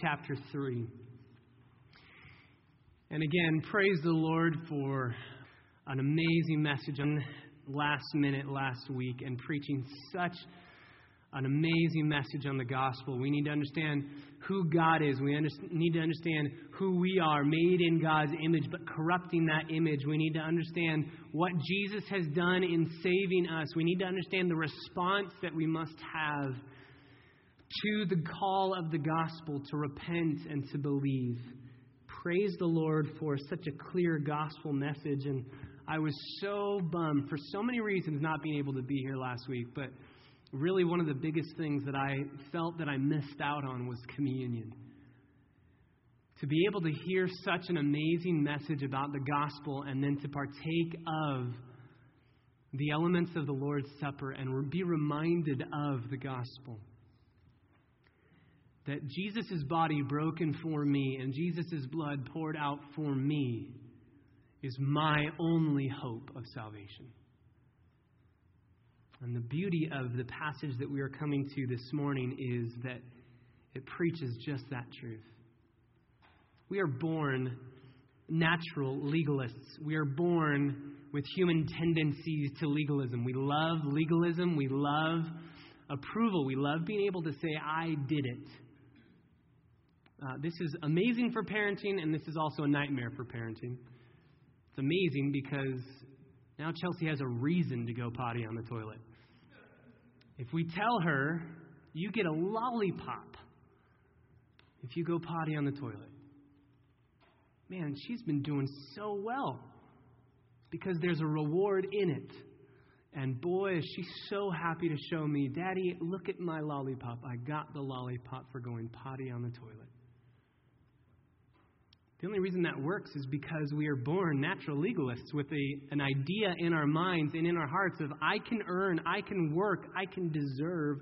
chapter 3. And again, praise the Lord for an amazing message on last minute last week and preaching such an amazing message on the gospel. We need to understand who God is. We under- need to understand who we are, made in God's image, but corrupting that image. We need to understand what Jesus has done in saving us. We need to understand the response that we must have to the call of the gospel to repent and to believe. Praise the Lord for such a clear gospel message. And I was so bummed for so many reasons not being able to be here last week, but really one of the biggest things that I felt that I missed out on was communion. To be able to hear such an amazing message about the gospel and then to partake of the elements of the Lord's Supper and be reminded of the gospel. That Jesus' body broken for me and Jesus' blood poured out for me is my only hope of salvation. And the beauty of the passage that we are coming to this morning is that it preaches just that truth. We are born natural legalists. We are born with human tendencies to legalism. We love legalism. We love approval. We love being able to say, I did it. Uh, this is amazing for parenting, and this is also a nightmare for parenting. It's amazing because now Chelsea has a reason to go potty on the toilet. If we tell her, you get a lollipop if you go potty on the toilet. Man, she's been doing so well because there's a reward in it. And boy, is she so happy to show me, Daddy, look at my lollipop. I got the lollipop for going potty on the toilet. The only reason that works is because we are born natural legalists with a, an idea in our minds and in our hearts of I can earn, I can work, I can deserve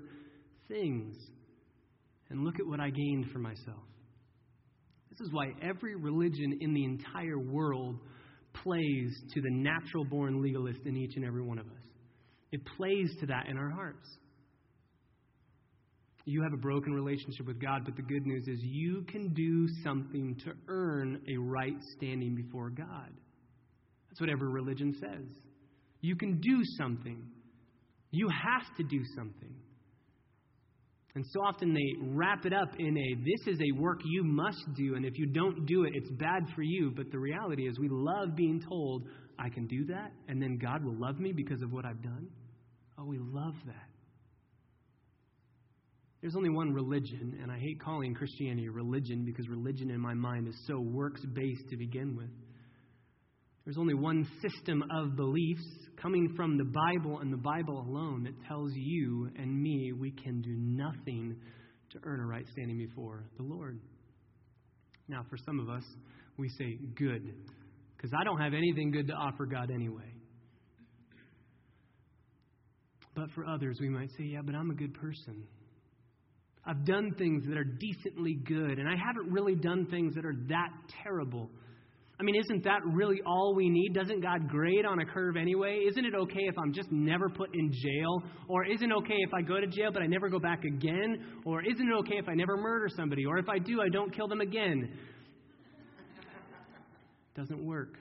things. And look at what I gained for myself. This is why every religion in the entire world plays to the natural born legalist in each and every one of us. It plays to that in our hearts. You have a broken relationship with God, but the good news is you can do something to earn a right standing before God. That's what every religion says. You can do something. You have to do something. And so often they wrap it up in a this is a work you must do, and if you don't do it, it's bad for you. But the reality is, we love being told, I can do that, and then God will love me because of what I've done. Oh, we love that. There's only one religion, and I hate calling Christianity a religion because religion in my mind is so works based to begin with. There's only one system of beliefs coming from the Bible and the Bible alone that tells you and me we can do nothing to earn a right standing before the Lord. Now, for some of us, we say good, because I don't have anything good to offer God anyway. But for others, we might say, yeah, but I'm a good person. I've done things that are decently good, and I haven't really done things that are that terrible. I mean, isn't that really all we need? Doesn't God grade on a curve anyway? Isn't it okay if I'm just never put in jail? Or isn't it okay if I go to jail but I never go back again? Or isn't it okay if I never murder somebody? Or if I do, I don't kill them again? Doesn't work.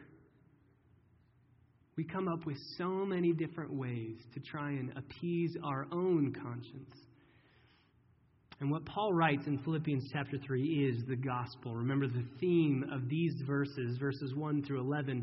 We come up with so many different ways to try and appease our own conscience. And what Paul writes in Philippians chapter 3 is the gospel. Remember, the theme of these verses, verses 1 through 11,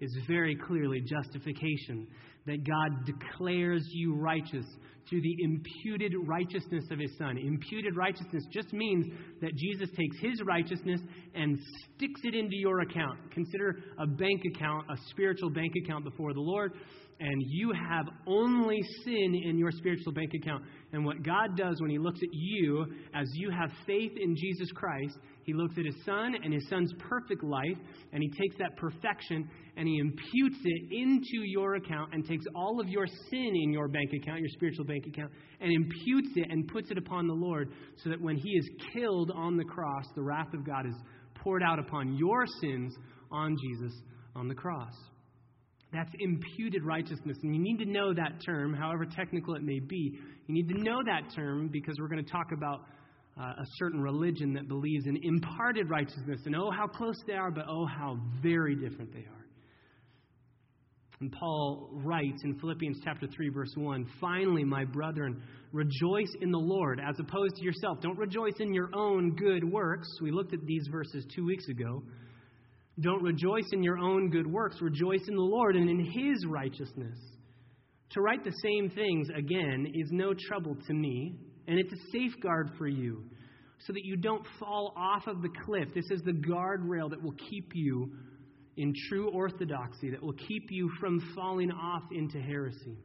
is very clearly justification. That God declares you righteous through the imputed righteousness of his Son. Imputed righteousness just means that Jesus takes his righteousness and sticks it into your account. Consider a bank account, a spiritual bank account before the Lord and you have only sin in your spiritual bank account. And what God does when He looks at you as you have faith in Jesus Christ, He looks at His Son and His Son's perfect life, and He takes that perfection and He imputes it into your account and takes all of your sin in your bank account, your spiritual bank account, and imputes it and puts it upon the Lord so that when He is killed on the cross, the wrath of God is poured out upon your sins on Jesus on the cross. That's imputed righteousness. And you need to know that term, however technical it may be. You need to know that term because we're going to talk about uh, a certain religion that believes in imparted righteousness, and oh, how close they are, but oh, how very different they are. And Paul writes in Philippians chapter 3 verse 1, "Finally, my brethren, rejoice in the Lord as opposed to yourself. Don't rejoice in your own good works." We looked at these verses 2 weeks ago. Don't rejoice in your own good works, rejoice in the Lord and in his righteousness. To write the same things again is no trouble to me, and it's a safeguard for you so that you don't fall off of the cliff. This is the guardrail that will keep you in true orthodoxy that will keep you from falling off into heresy.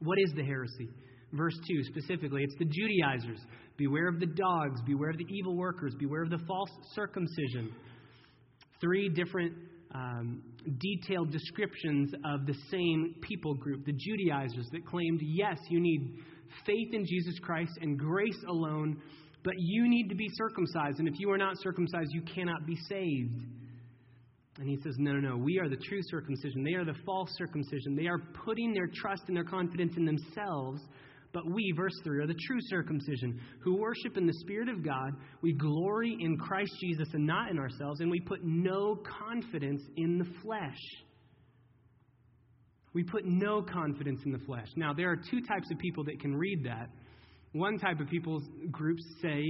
What is the heresy? Verse 2 specifically, it's the Judaizers. Beware of the dogs, beware of the evil workers, beware of the false circumcision. Three different um, detailed descriptions of the same people group, the Judaizers, that claimed, yes, you need faith in Jesus Christ and grace alone, but you need to be circumcised. And if you are not circumcised, you cannot be saved. And he says, No, no, no. We are the true circumcision. They are the false circumcision. They are putting their trust and their confidence in themselves. But we, verse 3, are the true circumcision, who worship in the Spirit of God. We glory in Christ Jesus and not in ourselves, and we put no confidence in the flesh. We put no confidence in the flesh. Now, there are two types of people that can read that. One type of people groups say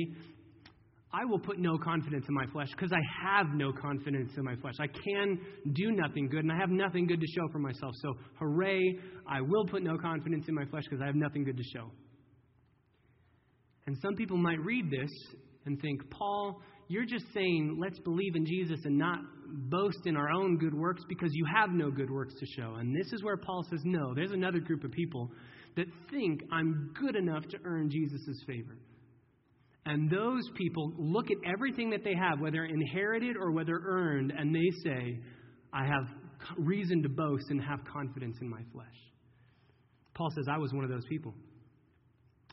I will put no confidence in my flesh because I have no confidence in my flesh. I can do nothing good, and I have nothing good to show for myself. So, hooray, I will put no confidence in my flesh because I have nothing good to show. And some people might read this and think, Paul, you're just saying, let's believe in Jesus and not boast in our own good works because you have no good works to show. And this is where Paul says, no, there's another group of people that think I'm good enough to earn Jesus' favor. And those people look at everything that they have, whether inherited or whether earned, and they say, I have reason to boast and have confidence in my flesh. Paul says, I was one of those people.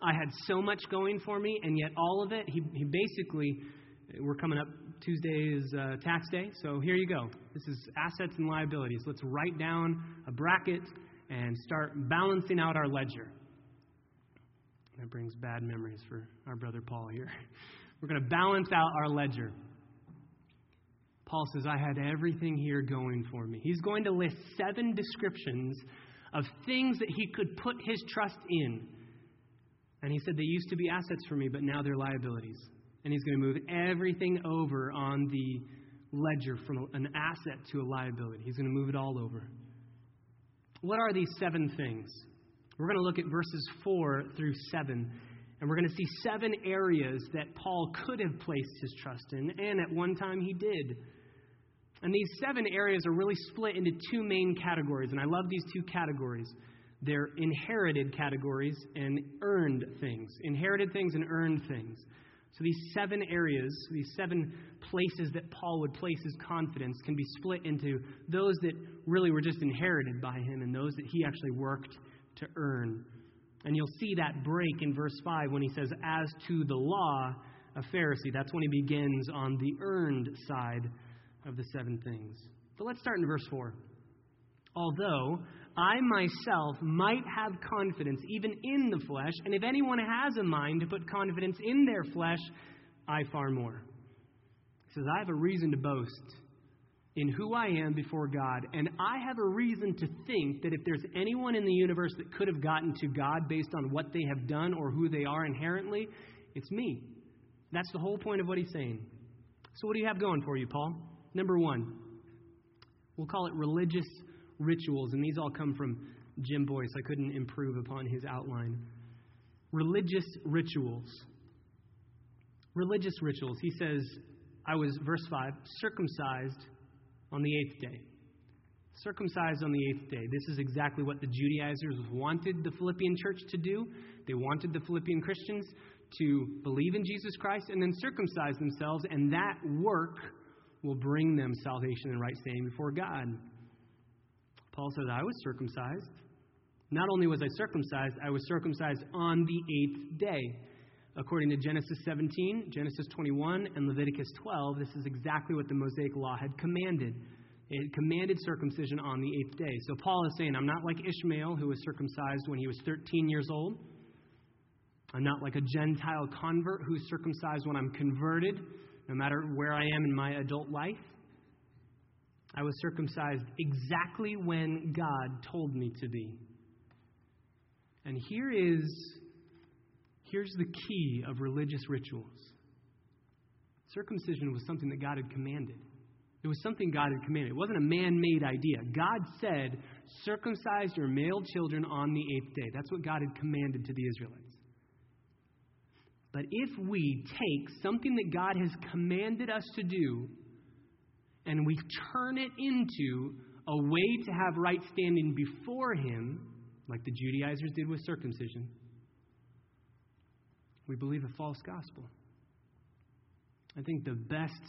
I had so much going for me, and yet all of it, he, he basically, we're coming up Tuesday's uh, tax day, so here you go. This is assets and liabilities. Let's write down a bracket and start balancing out our ledger. That brings bad memories for our brother Paul here. We're going to balance out our ledger. Paul says, I had everything here going for me. He's going to list seven descriptions of things that he could put his trust in. And he said, They used to be assets for me, but now they're liabilities. And he's going to move everything over on the ledger from an asset to a liability. He's going to move it all over. What are these seven things? We're going to look at verses 4 through 7, and we're going to see seven areas that Paul could have placed his trust in, and at one time he did. And these seven areas are really split into two main categories, and I love these two categories. They're inherited categories and earned things. Inherited things and earned things. So these seven areas, these seven places that Paul would place his confidence, can be split into those that really were just inherited by him and those that he actually worked to earn. And you'll see that break in verse 5 when he says, As to the law, a Pharisee. That's when he begins on the earned side of the seven things. But let's start in verse 4. Although I myself might have confidence even in the flesh, and if anyone has a mind to put confidence in their flesh, I far more. He says, I have a reason to boast in who I am before God. And I have a reason to think that if there's anyone in the universe that could have gotten to God based on what they have done or who they are inherently, it's me. That's the whole point of what he's saying. So, what do you have going for you, Paul? Number one, we'll call it religious rituals, and these all come from Jim Boice. I couldn't improve upon his outline. Religious rituals. Religious rituals. He says, I was, verse 5, circumcised on the eighth day. Circumcised on the eighth day. This is exactly what the Judaizers wanted the Philippian church to do. They wanted the Philippian Christians to believe in Jesus Christ and then circumcise themselves, and that work will bring them salvation and right standing before God. Paul says, I was circumcised. Not only was I circumcised, I was circumcised on the eighth day. According to Genesis 17, Genesis 21, and Leviticus 12, this is exactly what the Mosaic Law had commanded. It commanded circumcision on the eighth day. So Paul is saying, I'm not like Ishmael, who was circumcised when he was 13 years old. I'm not like a Gentile convert who's circumcised when I'm converted, no matter where I am in my adult life. I was circumcised exactly when God told me to be. And here is here's the key of religious rituals. Circumcision was something that God had commanded. It was something God had commanded. It wasn't a man made idea. God said, circumcise your male children on the eighth day. That's what God had commanded to the Israelites. But if we take something that God has commanded us to do and we turn it into a way to have right standing before Him, like the Judaizers did with circumcision, we believe a false gospel. I think the best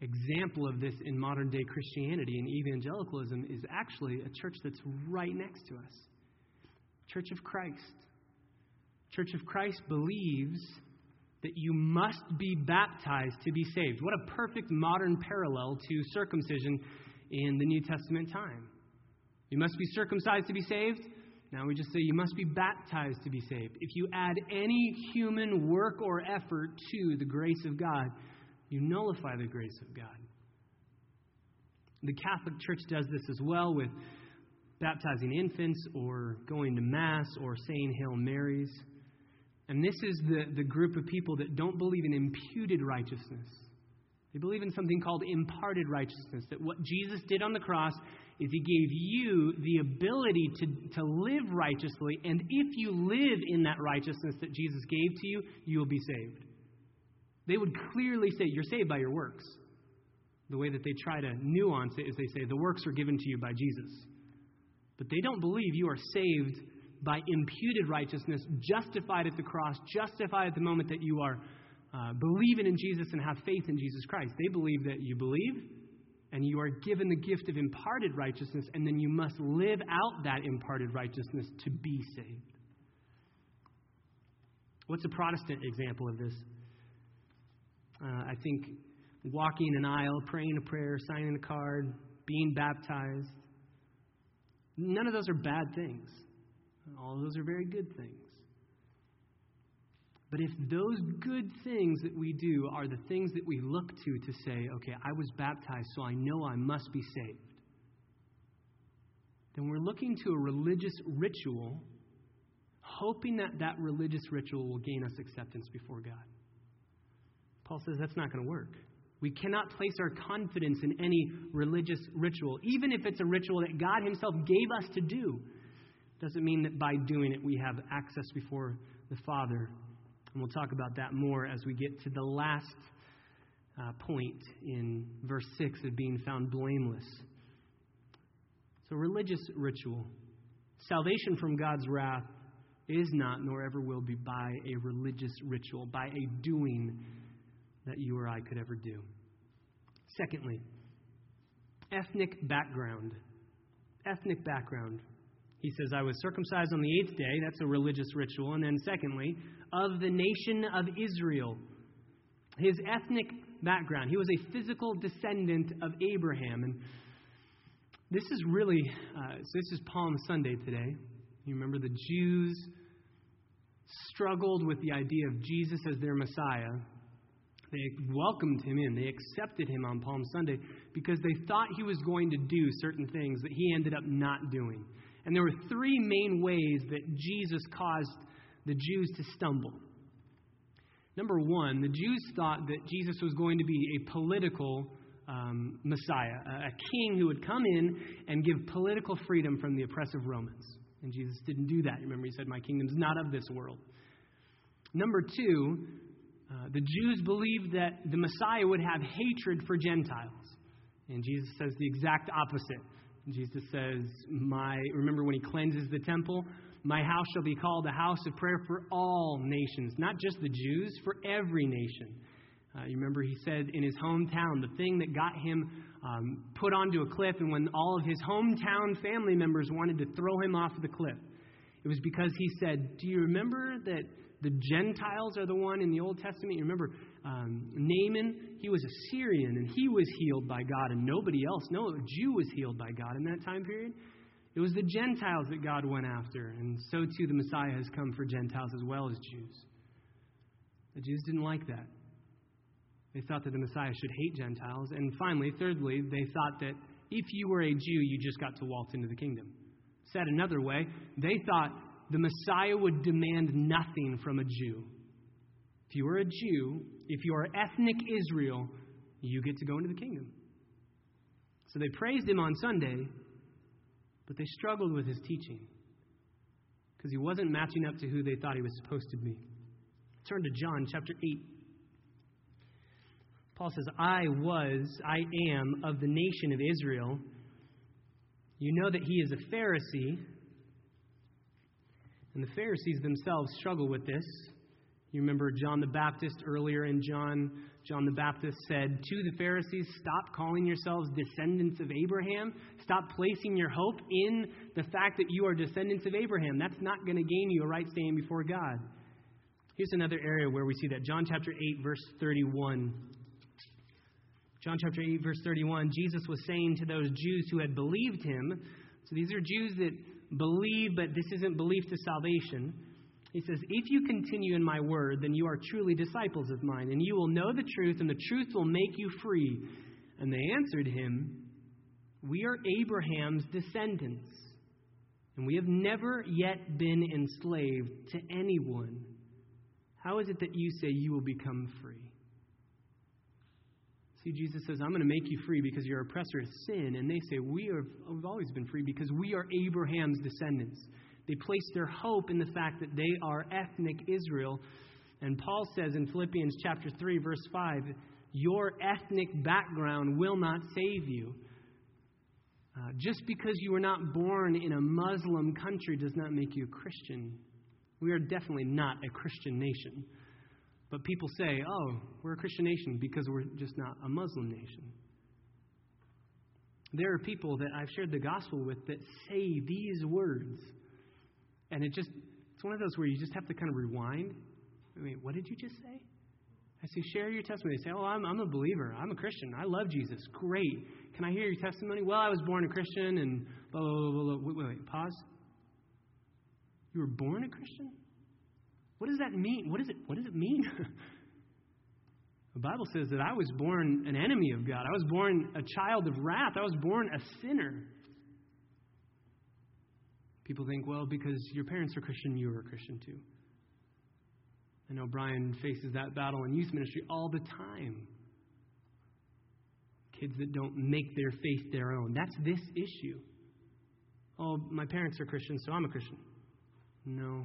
example of this in modern day Christianity and evangelicalism is actually a church that's right next to us Church of Christ. Church of Christ believes that you must be baptized to be saved. What a perfect modern parallel to circumcision in the New Testament time. You must be circumcised to be saved. Now we just say you must be baptized to be saved. If you add any human work or effort to the grace of God, you nullify the grace of God. The Catholic Church does this as well with baptizing infants or going to Mass or saying Hail Marys. And this is the, the group of people that don't believe in imputed righteousness. They believe in something called imparted righteousness, that what Jesus did on the cross is he gave you the ability to, to live righteously, and if you live in that righteousness that Jesus gave to you, you will be saved. They would clearly say, You're saved by your works. The way that they try to nuance it is they say, The works are given to you by Jesus. But they don't believe you are saved by imputed righteousness, justified at the cross, justified at the moment that you are uh, believing in Jesus and have faith in Jesus Christ. They believe that you believe and you are given the gift of imparted righteousness, and then you must live out that imparted righteousness to be saved. What's a Protestant example of this? Uh, I think walking an aisle, praying a prayer, signing a card, being baptized. None of those are bad things. All those are very good things. But if those good things that we do are the things that we look to to say, okay, I was baptized, so I know I must be saved, then we're looking to a religious ritual, hoping that that religious ritual will gain us acceptance before God. Paul says that's not going to work. We cannot place our confidence in any religious ritual, even if it's a ritual that God Himself gave us to do. Doesn't mean that by doing it we have access before the Father. And we'll talk about that more as we get to the last uh, point in verse 6 of being found blameless. So, religious ritual. Salvation from God's wrath is not, nor ever will be, by a religious ritual, by a doing that you or I could ever do. Secondly, ethnic background. Ethnic background. He says, I was circumcised on the eighth day. That's a religious ritual. And then, secondly, of the nation of Israel. His ethnic background. He was a physical descendant of Abraham. And this is really, uh, so this is Palm Sunday today. You remember the Jews struggled with the idea of Jesus as their Messiah. They welcomed him in. They accepted him on Palm Sunday because they thought he was going to do certain things that he ended up not doing. And there were three main ways that Jesus caused the Jews to stumble. Number one, the Jews thought that Jesus was going to be a political um, Messiah, a, a king who would come in and give political freedom from the oppressive Romans. And Jesus didn't do that. Remember, he said, My kingdom's not of this world. Number two, uh, the Jews believed that the Messiah would have hatred for Gentiles. And Jesus says the exact opposite. Jesus says, My remember when he cleanses the temple, my house shall be called a house of prayer for all nations, not just the Jews, for every nation. Uh, you remember he said in his hometown, the thing that got him um, put onto a cliff, and when all of his hometown family members wanted to throw him off the cliff, it was because he said, Do you remember that the Gentiles are the one in the Old Testament? You remember um, Naaman? He was a Syrian, and he was healed by God, and nobody else. No a Jew was healed by God in that time period. It was the Gentiles that God went after, and so too the Messiah has come for Gentiles as well as Jews. The Jews didn't like that. They thought that the Messiah should hate Gentiles. And finally, thirdly, they thought that if you were a Jew, you just got to waltz into the kingdom. Said another way, they thought the Messiah would demand nothing from a Jew. If you were a Jew, if you are ethnic Israel, you get to go into the kingdom. So they praised him on Sunday, but they struggled with his teaching because he wasn't matching up to who they thought he was supposed to be. Turn to John chapter 8. Paul says, I was, I am of the nation of Israel. You know that he is a Pharisee. And the Pharisees themselves struggle with this. You remember John the Baptist earlier in John. John the Baptist said to the Pharisees, Stop calling yourselves descendants of Abraham. Stop placing your hope in the fact that you are descendants of Abraham. That's not going to gain you a right standing before God. Here's another area where we see that. John chapter 8, verse 31. John chapter 8, verse 31, Jesus was saying to those Jews who had believed him, so these are Jews that believe, but this isn't belief to salvation. He says, If you continue in my word, then you are truly disciples of mine, and you will know the truth, and the truth will make you free. And they answered him, We are Abraham's descendants, and we have never yet been enslaved to anyone. How is it that you say you will become free? See, Jesus says, I'm going to make you free because your oppressor is sin. And they say, we have, we've always been free because we are Abraham's descendants. They place their hope in the fact that they are ethnic Israel. And Paul says in Philippians chapter 3, verse 5, your ethnic background will not save you. Uh, just because you were not born in a Muslim country does not make you a Christian. We are definitely not a Christian nation. But people say, oh, we're a Christian nation because we're just not a Muslim nation. There are people that I've shared the gospel with that say these words. And it just, it's one of those where you just have to kind of rewind. I mean, what did you just say? I say, share your testimony. They say, oh, I'm, I'm a believer. I'm a Christian. I love Jesus. Great. Can I hear your testimony? Well, I was born a Christian and blah, blah, blah, blah. Wait, wait, wait. Pause. You were born a Christian? What does that mean? What, is it, what does it mean? the Bible says that I was born an enemy of God. I was born a child of wrath. I was born a sinner. People think, well, because your parents are Christian, you are a Christian too. I know Brian faces that battle in youth ministry all the time. Kids that don't make their faith their own. That's this issue. Oh, my parents are Christian, so I'm a Christian. No.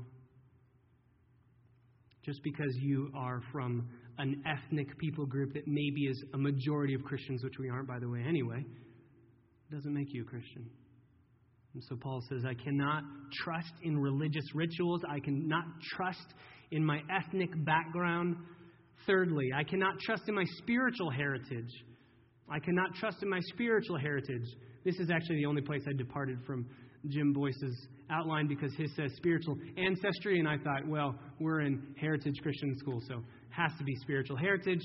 Just because you are from an ethnic people group that maybe is a majority of Christians, which we aren't, by the way, anyway, doesn't make you a Christian. So Paul says, I cannot trust in religious rituals. I cannot trust in my ethnic background. Thirdly, I cannot trust in my spiritual heritage. I cannot trust in my spiritual heritage. This is actually the only place I departed from Jim Boice's outline because his says spiritual ancestry, and I thought, well, we're in Heritage Christian School, so it has to be spiritual heritage.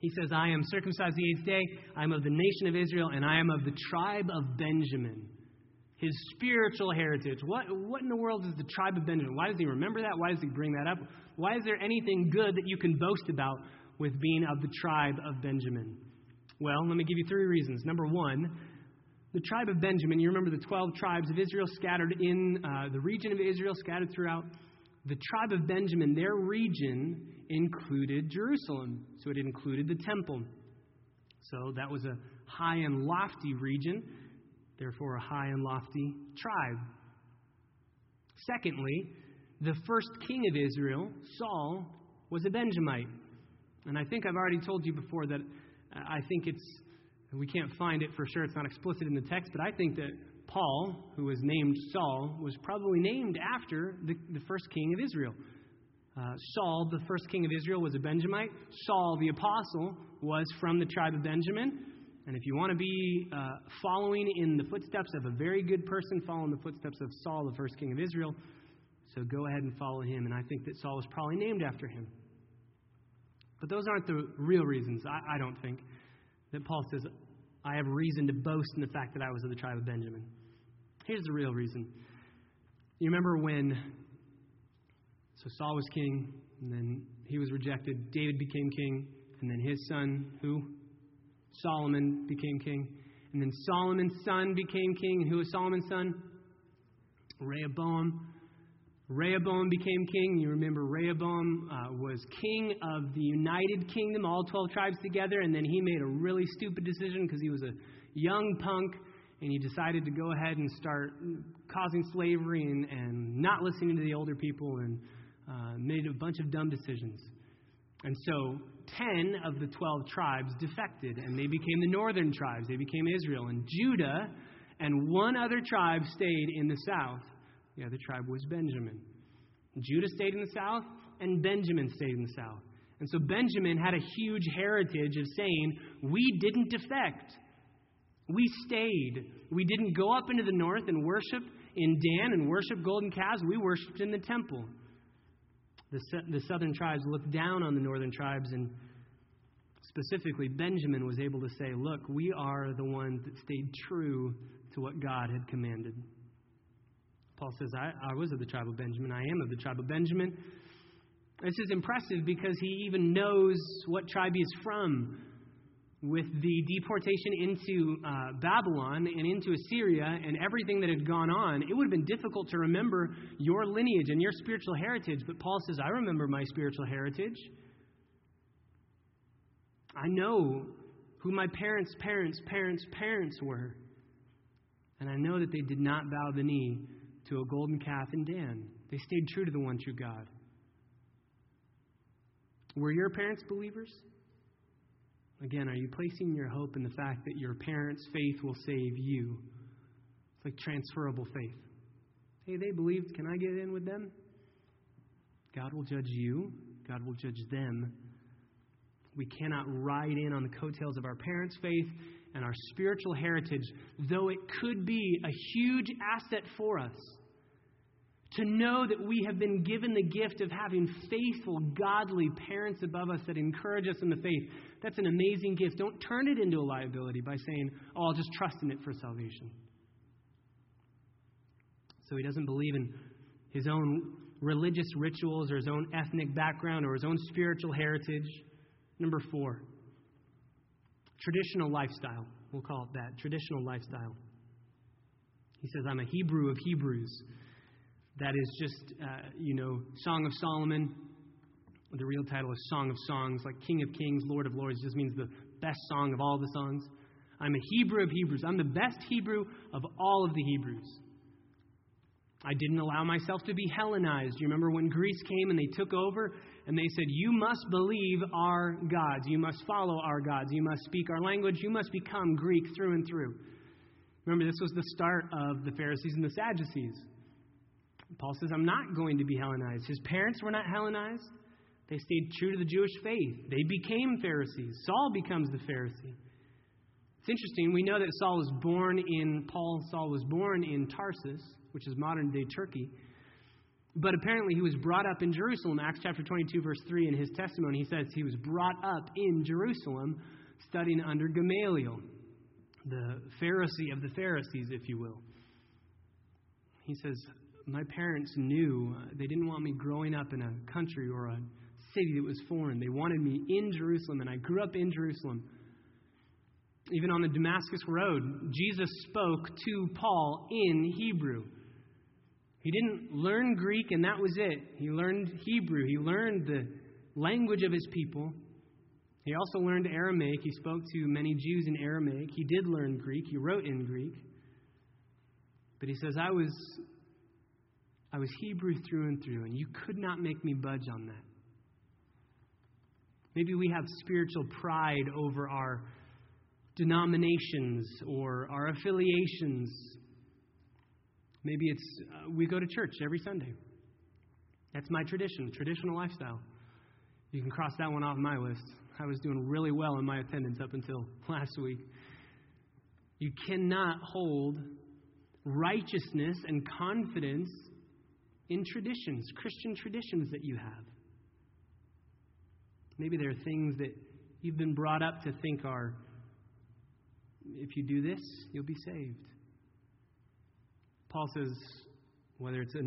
He says, I am circumcised the eighth day, I am of the nation of Israel, and I am of the tribe of Benjamin. His spiritual heritage. What, what in the world is the tribe of Benjamin? Why does he remember that? Why does he bring that up? Why is there anything good that you can boast about with being of the tribe of Benjamin? Well, let me give you three reasons. Number one, the tribe of Benjamin, you remember the 12 tribes of Israel scattered in uh, the region of Israel, scattered throughout. The tribe of Benjamin, their region included Jerusalem, so it included the temple. So that was a high and lofty region, therefore, a high and lofty tribe. Secondly, the first king of Israel, Saul, was a Benjamite. And I think I've already told you before that I think it's we can't find it for sure, it's not explicit in the text, but I think that Paul, who was named Saul, was probably named after the, the first king of Israel. Uh, Saul, the first king of Israel, was a Benjamite. Saul, the apostle, was from the tribe of Benjamin. And if you want to be uh, following in the footsteps of a very good person, follow in the footsteps of Saul, the first king of Israel. So go ahead and follow him. And I think that Saul was probably named after him. But those aren't the real reasons, I, I don't think that Paul says, I have reason to boast in the fact that I was of the tribe of Benjamin. Here's the real reason. You remember when so Saul was king, and then he was rejected. David became king, and then his son, who? Solomon became king. And then Solomon's son became king. And who was Solomon's son? Rehoboam. Rehoboam became king. You remember Rehoboam uh, was king of the United Kingdom, all 12 tribes together, and then he made a really stupid decision because he was a young punk and he decided to go ahead and start causing slavery and, and not listening to the older people and uh, made a bunch of dumb decisions. And so 10 of the 12 tribes defected, and they became the northern tribes. They became Israel. And Judah and one other tribe stayed in the south. The other tribe was Benjamin. Judah stayed in the south, and Benjamin stayed in the south. And so Benjamin had a huge heritage of saying, We didn't defect. We stayed. We didn't go up into the north and worship in Dan and worship golden calves. We worshiped in the temple. The, the southern tribes looked down on the northern tribes, and specifically, Benjamin was able to say, Look, we are the ones that stayed true to what God had commanded. Paul says, I, I was of the tribe of Benjamin. I am of the tribe of Benjamin. This is impressive because he even knows what tribe he is from with the deportation into uh, Babylon and into Assyria and everything that had gone on, it would have been difficult to remember your lineage and your spiritual heritage. But Paul says, I remember my spiritual heritage. I know who my parents' parents' parents' parents were. And I know that they did not bow the knee to a golden calf in Dan. They stayed true to the one true God. Were your parents believers? Again, are you placing your hope in the fact that your parents' faith will save you? It's like transferable faith. Hey, they believed, can I get in with them? God will judge you, God will judge them. We cannot ride in on the coattails of our parents' faith and our spiritual heritage, though it could be a huge asset for us to know that we have been given the gift of having faithful, godly parents above us that encourage us in the faith. That's an amazing gift. Don't turn it into a liability by saying, oh, I'll just trust in it for salvation. So he doesn't believe in his own religious rituals or his own ethnic background or his own spiritual heritage. Number four, traditional lifestyle. We'll call it that traditional lifestyle. He says, I'm a Hebrew of Hebrews. That is just, uh, you know, Song of Solomon. The real title is Song of Songs, like King of Kings, Lord of Lords, just means the best song of all the songs. I'm a Hebrew of Hebrews. I'm the best Hebrew of all of the Hebrews. I didn't allow myself to be Hellenized. You remember when Greece came and they took over and they said, You must believe our gods. You must follow our gods. You must speak our language. You must become Greek through and through. Remember, this was the start of the Pharisees and the Sadducees. Paul says, I'm not going to be Hellenized. His parents were not Hellenized. They stayed true to the Jewish faith. They became Pharisees. Saul becomes the Pharisee. It's interesting. We know that Saul was born in, Paul Saul was born in Tarsus, which is modern day Turkey. But apparently he was brought up in Jerusalem. Acts chapter 22, verse 3, in his testimony, he says he was brought up in Jerusalem studying under Gamaliel, the Pharisee of the Pharisees, if you will. He says, my parents knew uh, they didn't want me growing up in a country or a city that was foreign. They wanted me in Jerusalem, and I grew up in Jerusalem. Even on the Damascus Road, Jesus spoke to Paul in Hebrew. He didn't learn Greek, and that was it. He learned Hebrew. He learned the language of his people. He also learned Aramaic. He spoke to many Jews in Aramaic. He did learn Greek. He wrote in Greek. But he says, I was I was Hebrew through and through, and you could not make me budge on that. Maybe we have spiritual pride over our denominations or our affiliations. Maybe it's uh, we go to church every Sunday. That's my tradition, traditional lifestyle. You can cross that one off my list. I was doing really well in my attendance up until last week. You cannot hold righteousness and confidence in traditions, Christian traditions that you have. Maybe there are things that you've been brought up to think are, if you do this, you'll be saved. Paul says, whether it's a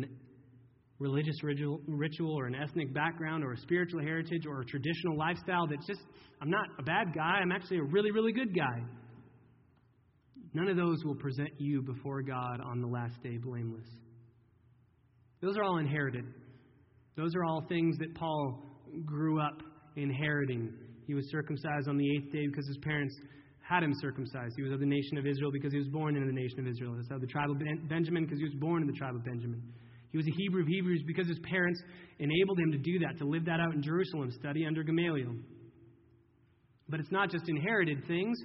religious ritual, ritual or an ethnic background or a spiritual heritage or a traditional lifestyle that's just, I'm not a bad guy, I'm actually a really, really good guy. None of those will present you before God on the last day blameless. Those are all inherited. Those are all things that Paul grew up inheriting. He was circumcised on the eighth day because his parents had him circumcised. He was of the nation of Israel because he was born into the nation of Israel. He was of the tribe of Benjamin because he was born in the tribe of Benjamin. He was a Hebrew of Hebrews because his parents enabled him to do that, to live that out in Jerusalem, study under Gamaliel. But it's not just inherited things,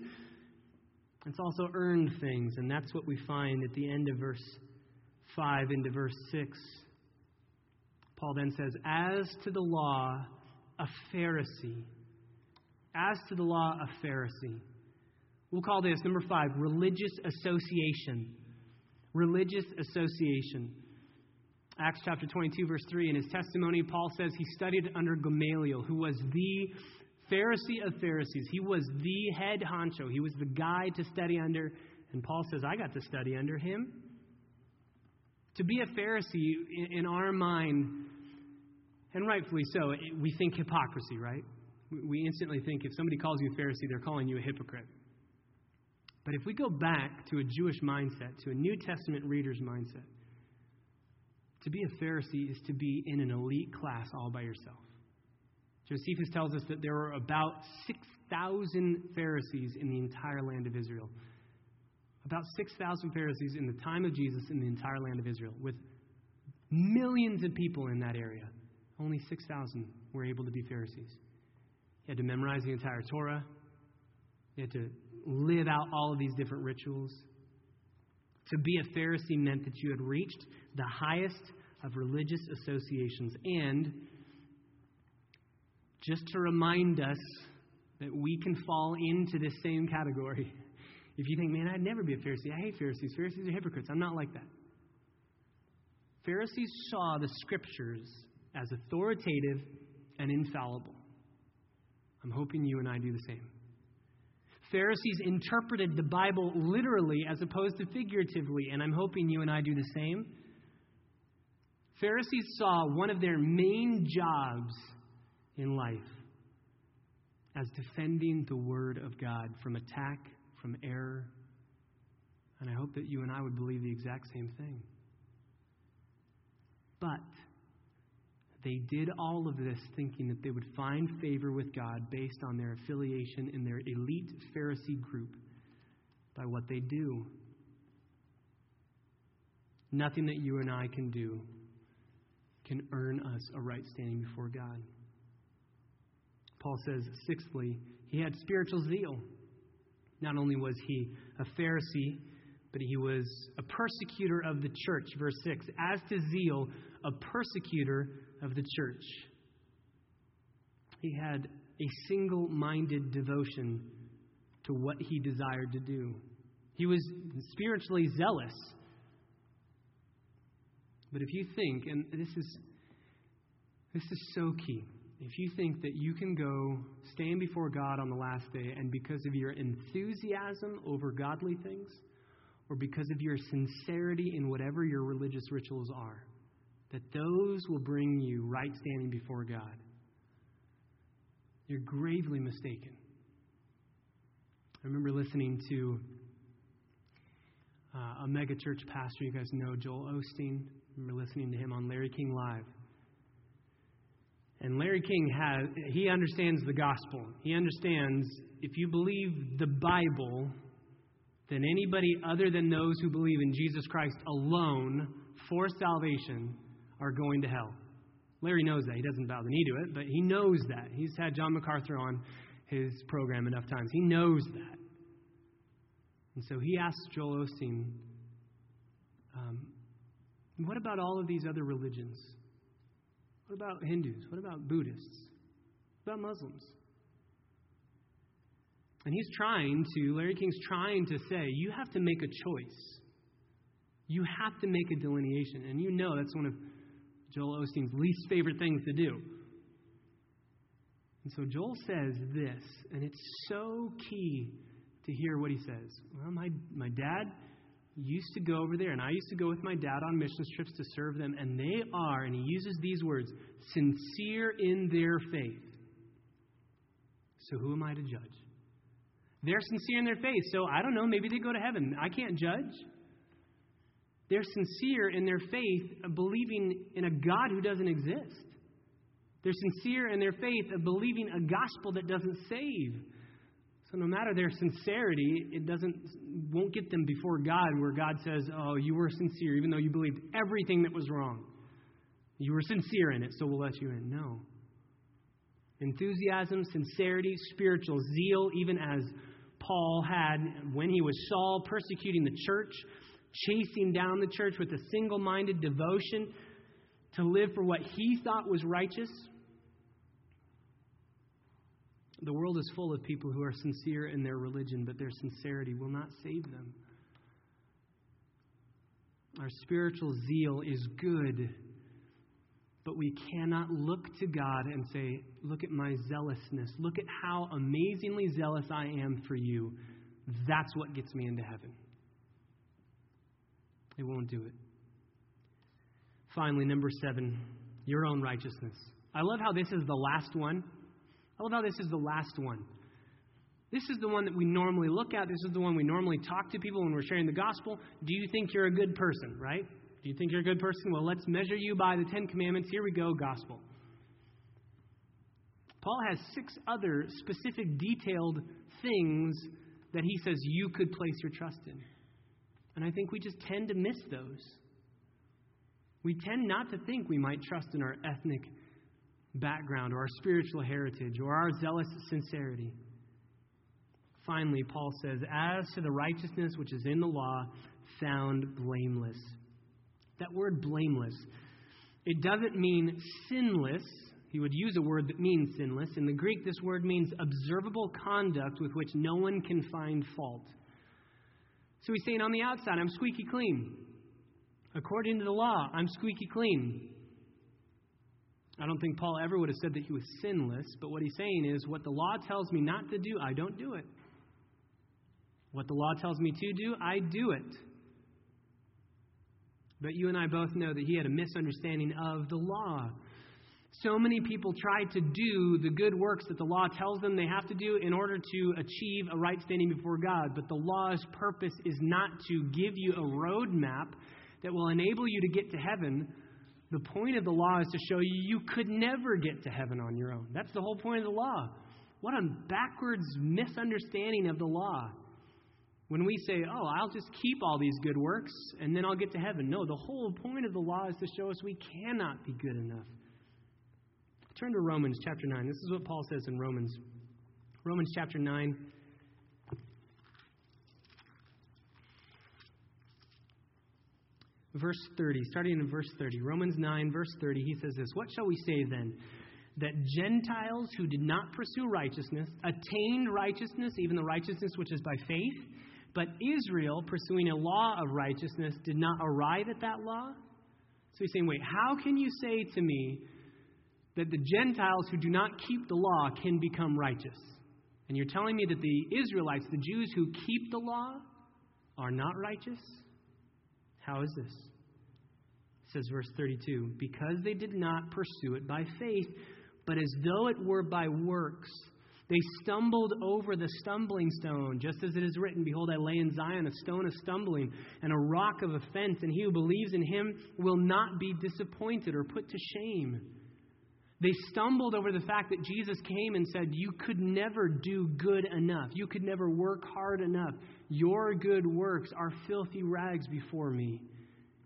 it's also earned things. And that's what we find at the end of verse 5 into verse 6. Paul then says, As to the law, a Pharisee. As to the law, a Pharisee. We'll call this, number five, religious association. Religious association. Acts chapter 22, verse 3, in his testimony, Paul says he studied under Gamaliel, who was the Pharisee of Pharisees. He was the head honcho, he was the guy to study under. And Paul says, I got to study under him. To be a Pharisee, in our mind, and rightfully so, we think hypocrisy, right? We instantly think if somebody calls you a Pharisee, they're calling you a hypocrite. But if we go back to a Jewish mindset, to a New Testament reader's mindset, to be a Pharisee is to be in an elite class all by yourself. Josephus tells us that there were about 6,000 Pharisees in the entire land of Israel. About 6,000 Pharisees in the time of Jesus in the entire land of Israel, with millions of people in that area. Only 6,000 were able to be Pharisees. You had to memorize the entire Torah. You had to live out all of these different rituals. To be a Pharisee meant that you had reached the highest of religious associations. And just to remind us that we can fall into this same category. If you think, man, I'd never be a Pharisee, I hate Pharisees. Pharisees are hypocrites. I'm not like that. Pharisees saw the scriptures as authoritative and infallible. I'm hoping you and I do the same. Pharisees interpreted the Bible literally as opposed to figuratively, and I'm hoping you and I do the same. Pharisees saw one of their main jobs in life as defending the Word of God from attack, from error. And I hope that you and I would believe the exact same thing. But they did all of this thinking that they would find favor with God based on their affiliation in their elite Pharisee group by what they do. Nothing that you and I can do can earn us a right standing before God. Paul says, sixthly, he had spiritual zeal. Not only was he a Pharisee, but he was a persecutor of the church. Verse 6 As to zeal, a persecutor of the church. He had a single minded devotion to what he desired to do. He was spiritually zealous. But if you think, and this is, this is so key, if you think that you can go stand before God on the last day and because of your enthusiasm over godly things, or because of your sincerity in whatever your religious rituals are, that those will bring you right standing before God. You're gravely mistaken. I remember listening to uh, a mega church pastor. You guys know Joel Osteen. I remember listening to him on Larry King Live. And Larry King has, he understands the gospel. He understands if you believe the Bible, then anybody other than those who believe in Jesus Christ alone for salvation are going to hell. Larry knows that. He doesn't bow the knee to it, but he knows that. He's had John MacArthur on his program enough times. He knows that. And so he asks Joel Osteen, um, what about all of these other religions? What about Hindus? What about Buddhists? What about Muslims? And he's trying to, Larry King's trying to say, you have to make a choice. You have to make a delineation. And you know that's one of Joel Osteen's least favorite things to do. And so Joel says this, and it's so key to hear what he says. Well, my, my dad, used to go over there, and I used to go with my dad on missions trips to serve them, and they are, and he uses these words, sincere in their faith. So who am I to judge? They're sincere in their faith, so I don't know, maybe they go to heaven. I can't judge. They're sincere in their faith believing in a God who doesn't exist. They're sincere in their faith of believing a gospel that doesn't save. So no matter their sincerity, it doesn't won't get them before God where God says, "Oh, you were sincere even though you believed everything that was wrong. You were sincere in it, so we'll let you in." No. Enthusiasm, sincerity, spiritual zeal, even as Paul had when he was Saul persecuting the church, chasing down the church with a single-minded devotion to live for what he thought was righteous the world is full of people who are sincere in their religion, but their sincerity will not save them. Our spiritual zeal is good, but we cannot look to God and say, Look at my zealousness. Look at how amazingly zealous I am for you. That's what gets me into heaven. It won't do it. Finally, number seven, your own righteousness. I love how this is the last one. I love how this is the last one. This is the one that we normally look at. This is the one we normally talk to people when we're sharing the gospel. Do you think you're a good person, right? Do you think you're a good person? Well, let's measure you by the Ten Commandments. Here we go, gospel. Paul has six other specific, detailed things that he says you could place your trust in. And I think we just tend to miss those. We tend not to think we might trust in our ethnic background or our spiritual heritage or our zealous sincerity. Finally, Paul says, As to the righteousness which is in the law, found blameless. That word blameless, it doesn't mean sinless. He would use a word that means sinless. In the Greek, this word means observable conduct with which no one can find fault. So he's saying on the outside, I'm squeaky clean. According to the law, I'm squeaky clean. I don't think Paul ever would have said that he was sinless, but what he's saying is what the law tells me not to do, I don't do it. What the law tells me to do, I do it. But you and I both know that he had a misunderstanding of the law. So many people try to do the good works that the law tells them they have to do in order to achieve a right standing before God. But the law's purpose is not to give you a roadmap that will enable you to get to heaven, the point of the law is to show you you could never get to heaven on your own. That's the whole point of the law. What a backwards misunderstanding of the law. When we say, oh, I'll just keep all these good works and then I'll get to heaven. No, the whole point of the law is to show us we cannot be good enough. Turn to Romans chapter 9. This is what Paul says in Romans. Romans chapter 9. Verse 30, starting in verse 30. Romans 9, verse 30, he says this What shall we say then? That Gentiles who did not pursue righteousness attained righteousness, even the righteousness which is by faith, but Israel, pursuing a law of righteousness, did not arrive at that law? So he's saying, wait, how can you say to me that the Gentiles who do not keep the law can become righteous? And you're telling me that the Israelites, the Jews who keep the law, are not righteous? How is this? It says verse 32 because they did not pursue it by faith, but as though it were by works. They stumbled over the stumbling stone, just as it is written, Behold, I lay in Zion a stone of stumbling and a rock of offense, and he who believes in him will not be disappointed or put to shame. They stumbled over the fact that Jesus came and said, You could never do good enough. You could never work hard enough. Your good works are filthy rags before me.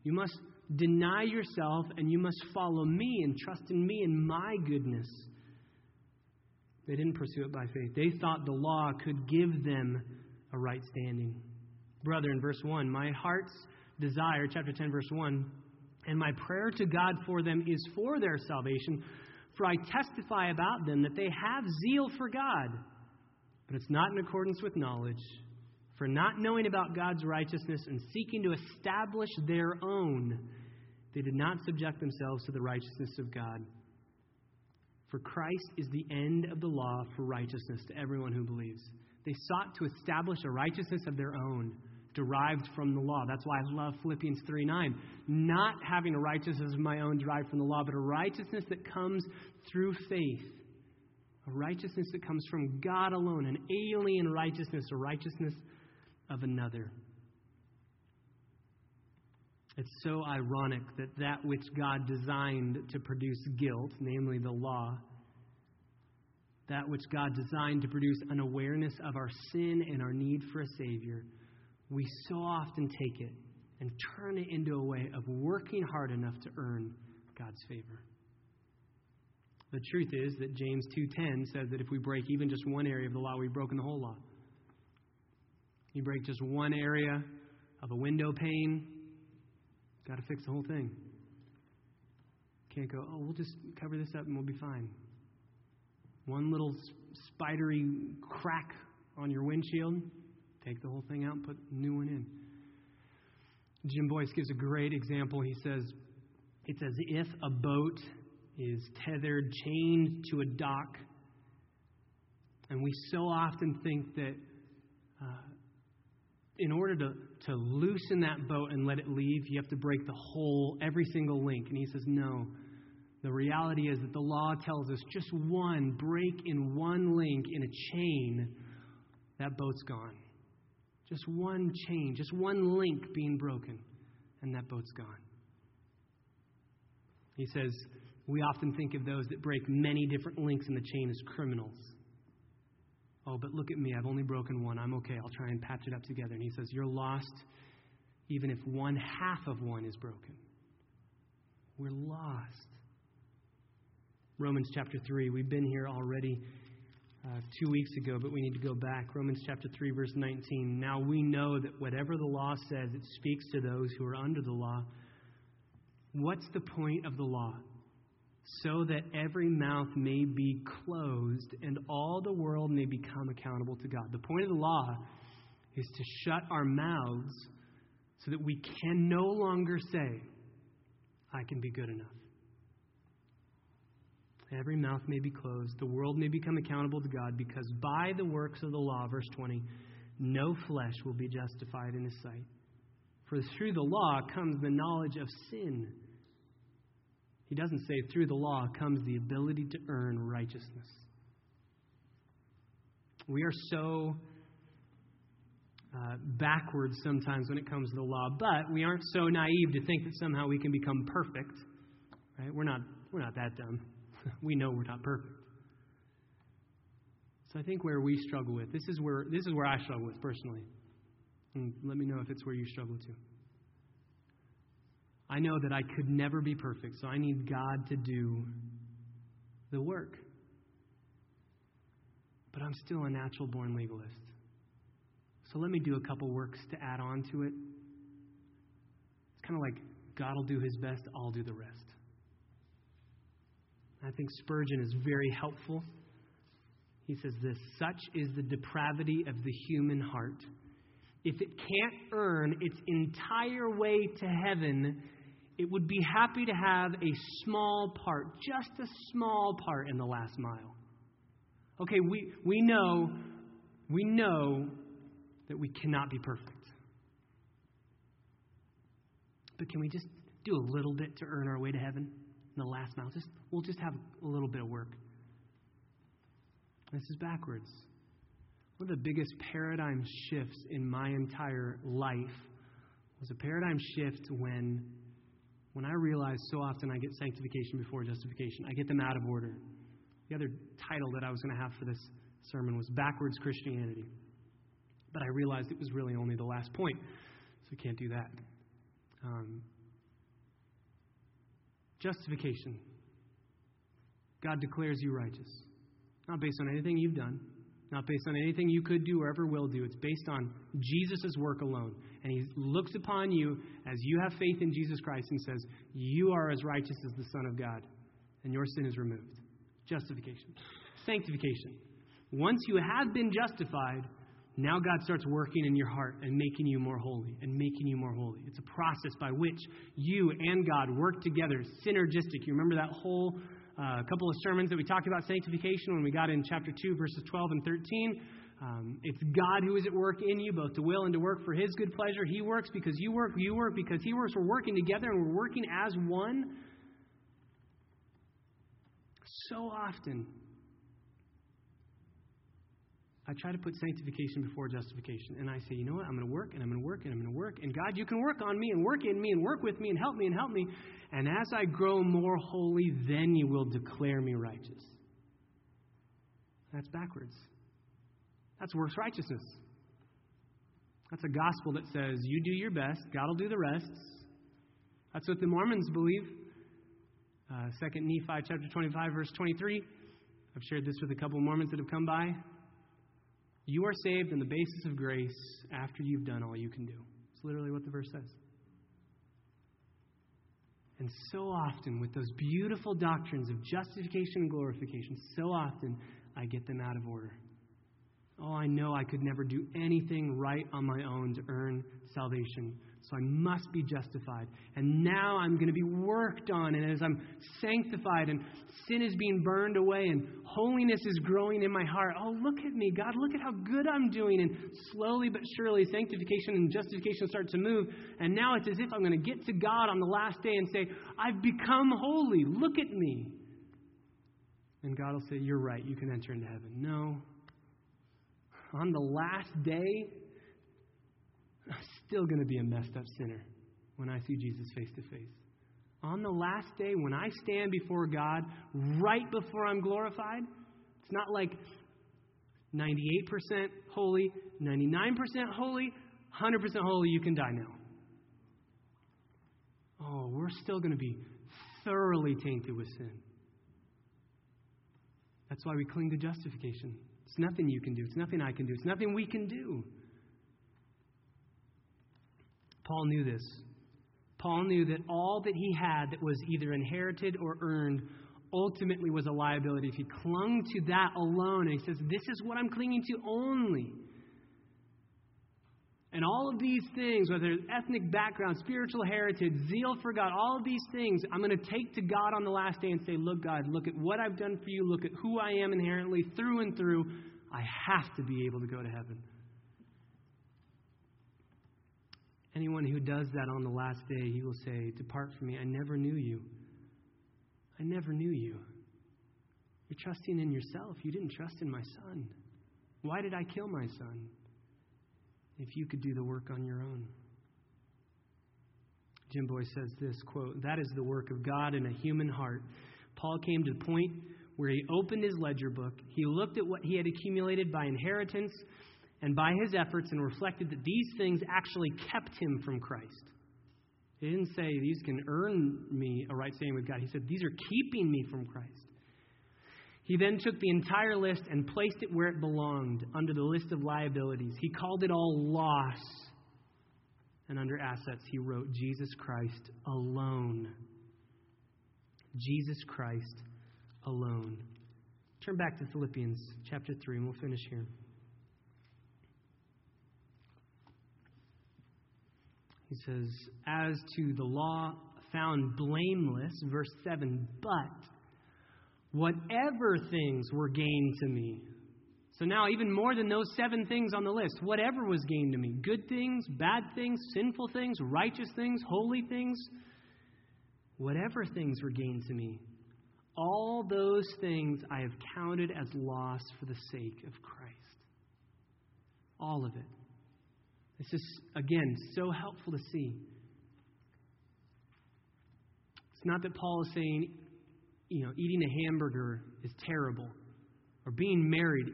You must deny yourself and you must follow me and trust in me and my goodness. They didn't pursue it by faith. They thought the law could give them a right standing. Brother, in verse 1, my heart's desire, chapter 10, verse 1, and my prayer to God for them is for their salvation, for I testify about them that they have zeal for God, but it's not in accordance with knowledge for not knowing about God's righteousness and seeking to establish their own, they did not subject themselves to the righteousness of God. For Christ is the end of the law for righteousness to everyone who believes. They sought to establish a righteousness of their own, derived from the law. That's why I love Philippians 3 9. Not having a righteousness of my own derived from the law, but a righteousness that comes through faith. A righteousness that comes from God alone, an alien righteousness, a righteousness of another. It's so ironic that that which God designed to produce guilt, namely the law, that which God designed to produce an awareness of our sin and our need for a Savior, we so often take it and turn it into a way of working hard enough to earn God's favor. The truth is that James 2:10 says that if we break even just one area of the law, we've broken the whole law. You break just one area of a window pane, got to fix the whole thing. Can't go, oh, we'll just cover this up and we'll be fine. One little spidery crack on your windshield, take the whole thing out and put a new one in. Jim Boice gives a great example. He says, It's as if a boat is tethered, chained to a dock. And we so often think that in order to, to loosen that boat and let it leave, you have to break the whole, every single link. And he says, no. The reality is that the law tells us just one break in one link in a chain, that boat's gone. Just one chain, just one link being broken, and that boat's gone. He says, we often think of those that break many different links in the chain as criminals. Oh, but look at me. I've only broken one. I'm okay. I'll try and patch it up together. And he says, You're lost even if one half of one is broken. We're lost. Romans chapter 3. We've been here already uh, two weeks ago, but we need to go back. Romans chapter 3, verse 19. Now we know that whatever the law says, it speaks to those who are under the law. What's the point of the law? So that every mouth may be closed and all the world may become accountable to God. The point of the law is to shut our mouths so that we can no longer say, I can be good enough. Every mouth may be closed. The world may become accountable to God because by the works of the law, verse 20, no flesh will be justified in his sight. For through the law comes the knowledge of sin. He doesn't say through the law comes the ability to earn righteousness. We are so uh, backwards sometimes when it comes to the law, but we aren't so naive to think that somehow we can become perfect. Right? We're not, we're not that dumb. we know we're not perfect. So I think where we struggle with this is where this is where I struggle with personally. And let me know if it's where you struggle too. I know that I could never be perfect, so I need God to do the work. But I'm still a natural born legalist. So let me do a couple works to add on to it. It's kind of like God will do his best, I'll do the rest. I think Spurgeon is very helpful. He says this Such is the depravity of the human heart. If it can't earn its entire way to heaven, it would be happy to have a small part, just a small part in the last mile. Okay, we, we know, we know that we cannot be perfect. But can we just do a little bit to earn our way to heaven in the last mile? Just we'll just have a little bit of work. This is backwards. One of the biggest paradigm shifts in my entire life was a paradigm shift when when I realize so often I get sanctification before justification, I get them out of order. The other title that I was going to have for this sermon was Backwards Christianity. But I realized it was really only the last point, so we can't do that. Um, justification. God declares you righteous. Not based on anything you've done, not based on anything you could do or ever will do. It's based on Jesus' work alone. And he looks upon you as you have faith in Jesus Christ and says, You are as righteous as the Son of God, and your sin is removed. Justification. Sanctification. Once you have been justified, now God starts working in your heart and making you more holy and making you more holy. It's a process by which you and God work together, synergistic. You remember that whole uh, couple of sermons that we talked about sanctification when we got in chapter 2, verses 12 and 13. Um, it's God who is at work in you, both to will and to work for His good pleasure. He works because you work, you work because He works. We're working together and we're working as one. So often, I try to put sanctification before justification. And I say, you know what? I'm going to work and I'm going to work and I'm going to work. And God, you can work on me and work in me and work with me and help me and help me. And as I grow more holy, then you will declare me righteous. That's backwards. That's works righteousness. That's a gospel that says you do your best, God will do the rest. That's what the Mormons believe. Uh, 2 Nephi chapter 25, verse 23. I've shared this with a couple of Mormons that have come by. You are saved on the basis of grace after you've done all you can do. It's literally what the verse says. And so often, with those beautiful doctrines of justification and glorification, so often I get them out of order. Oh, I know I could never do anything right on my own to earn salvation so I must be justified. And now I'm going to be worked on. And as I'm sanctified and sin is being burned away and holiness is growing in my heart, oh, look at me, God, look at how good I'm doing. And slowly but surely, sanctification and justification start to move. And now it's as if I'm going to get to God on the last day and say, I've become holy. Look at me. And God will say, You're right. You can enter into heaven. No. On the last day, I'm still going to be a messed up sinner when I see Jesus face to face. On the last day, when I stand before God, right before I'm glorified, it's not like 98% holy, 99% holy, 100% holy, you can die now. Oh, we're still going to be thoroughly tainted with sin. That's why we cling to justification. It's nothing you can do. It's nothing I can do. It's nothing we can do. Paul knew this. Paul knew that all that he had that was either inherited or earned ultimately was a liability. If he clung to that alone, and he says, This is what I'm clinging to only. And all of these things, whether it's ethnic background, spiritual heritage, zeal for God, all of these things, I'm going to take to God on the last day and say, Look, God, look at what I've done for you. Look at who I am inherently, through and through. I have to be able to go to heaven. Anyone who does that on the last day, he will say, Depart from me. I never knew you. I never knew you. You're trusting in yourself. You didn't trust in my son. Why did I kill my son? If you could do the work on your own. Jim Boice says this quote, That is the work of God in a human heart. Paul came to the point where he opened his ledger book. He looked at what he had accumulated by inheritance and by his efforts and reflected that these things actually kept him from Christ. He didn't say these can earn me a right standing with God. He said these are keeping me from Christ. He then took the entire list and placed it where it belonged, under the list of liabilities. He called it all loss. And under assets, he wrote Jesus Christ alone. Jesus Christ alone. Turn back to Philippians chapter 3, and we'll finish here. He says, As to the law found blameless, verse 7, but whatever things were gained to me. So now, even more than those seven things on the list, whatever was gained to me good things, bad things, sinful things, righteous things, holy things, whatever things were gained to me, all those things I have counted as loss for the sake of Christ. All of it. This is, again, so helpful to see. It's not that Paul is saying, you know, eating a hamburger is terrible or being married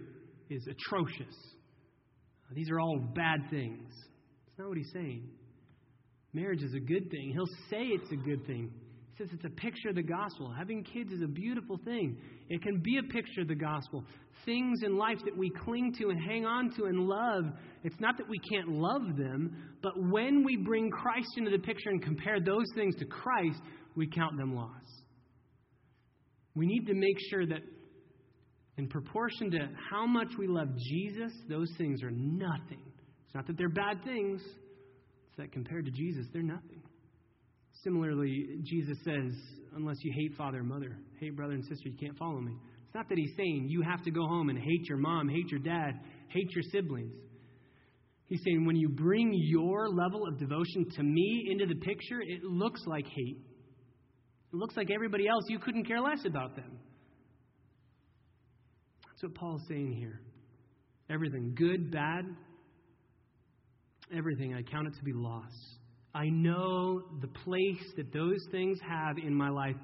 is atrocious. Uh, these are all bad things. That's not what he's saying. Marriage is a good thing. He'll say it's a good thing. He says it's a picture of the gospel. Having kids is a beautiful thing. It can be a picture of the gospel. Things in life that we cling to and hang on to and love, it's not that we can't love them, but when we bring Christ into the picture and compare those things to Christ, we count them loss. We need to make sure that in proportion to how much we love Jesus, those things are nothing. It's not that they're bad things, it's that compared to Jesus, they're nothing. Similarly, Jesus says, unless you hate father and mother, hate brother and sister, you can't follow me. It's not that he's saying you have to go home and hate your mom, hate your dad, hate your siblings. He's saying when you bring your level of devotion to me into the picture, it looks like hate. It looks like everybody else, you couldn't care less about them. That's what Paul's saying here. Everything, good, bad, everything, I count it to be loss. I know the place that those things have in my life,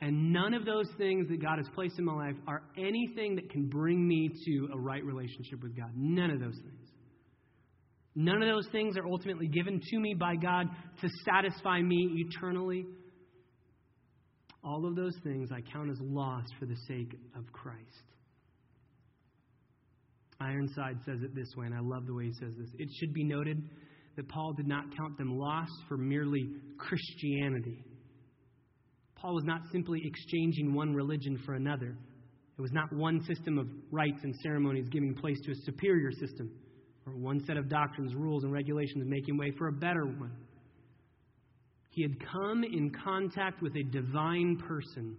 and none of those things that God has placed in my life are anything that can bring me to a right relationship with God. None of those things. None of those things are ultimately given to me by God to satisfy me eternally. All of those things I count as loss for the sake of Christ. Ironside says it this way, and I love the way he says this. It should be noted that Paul did not count them lost for merely Christianity. Paul was not simply exchanging one religion for another. It was not one system of rites and ceremonies giving place to a superior system, or one set of doctrines, rules, and regulations making way for a better one. He had come in contact with a divine person,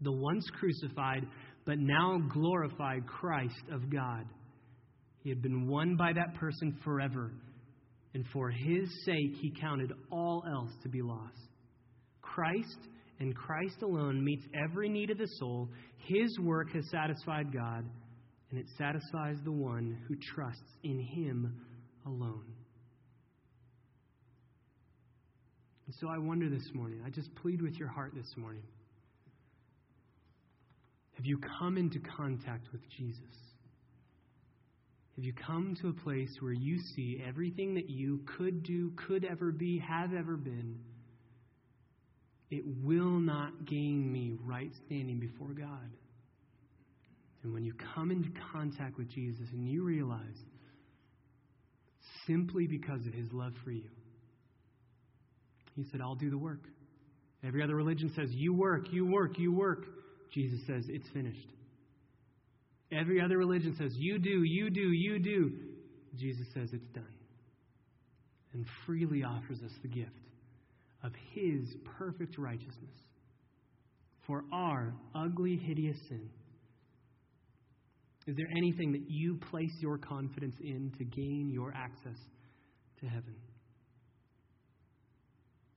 the once crucified but now glorified Christ of God. He had been won by that person forever and for his sake he counted all else to be lost. Christ and Christ alone meets every need of the soul. His work has satisfied God, and it satisfies the one who trusts in him alone. And so I wonder this morning, I just plead with your heart this morning. Have you come into contact with Jesus? Have you come to a place where you see everything that you could do, could ever be, have ever been? It will not gain me right standing before God. And when you come into contact with Jesus and you realize simply because of his love for you, he said, I'll do the work. Every other religion says, You work, you work, you work. Jesus says, It's finished. Every other religion says, you do, you do, you do. Jesus says it's done. And freely offers us the gift of his perfect righteousness for our ugly, hideous sin. Is there anything that you place your confidence in to gain your access to heaven?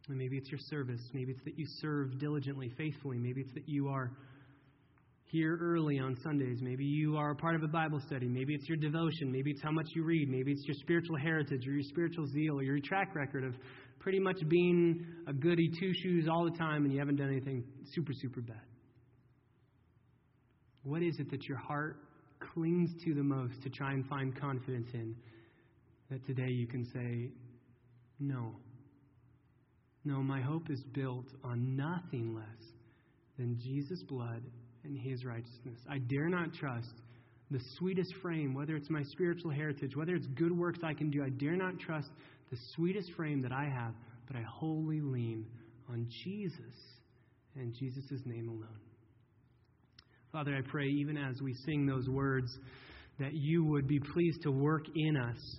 And maybe it's your service. Maybe it's that you serve diligently, faithfully. Maybe it's that you are here early on Sundays. Maybe you are a part of a Bible study. Maybe it's your devotion. Maybe it's how much you read. Maybe it's your spiritual heritage or your spiritual zeal or your track record of pretty much being a goody two shoes all the time and you haven't done anything super, super bad. What is it that your heart clings to the most to try and find confidence in that today you can say, no. No, my hope is built on nothing less than Jesus' blood and his righteousness. I dare not trust the sweetest frame, whether it's my spiritual heritage, whether it's good works I can do. I dare not trust the sweetest frame that I have, but I wholly lean on Jesus and Jesus' name alone. Father, I pray, even as we sing those words, that you would be pleased to work in us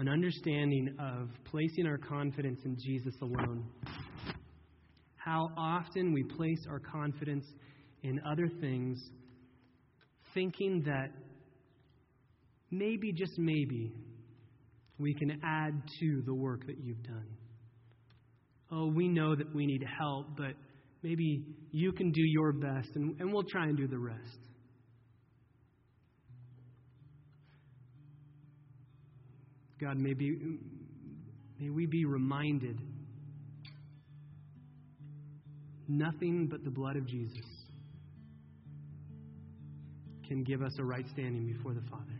an understanding of placing our confidence in Jesus alone. How often we place our confidence in other things, thinking that maybe, just maybe, we can add to the work that you've done. Oh, we know that we need help, but maybe you can do your best and, and we'll try and do the rest. God, maybe may we be reminded nothing but the blood of Jesus can give us a right standing before the Father.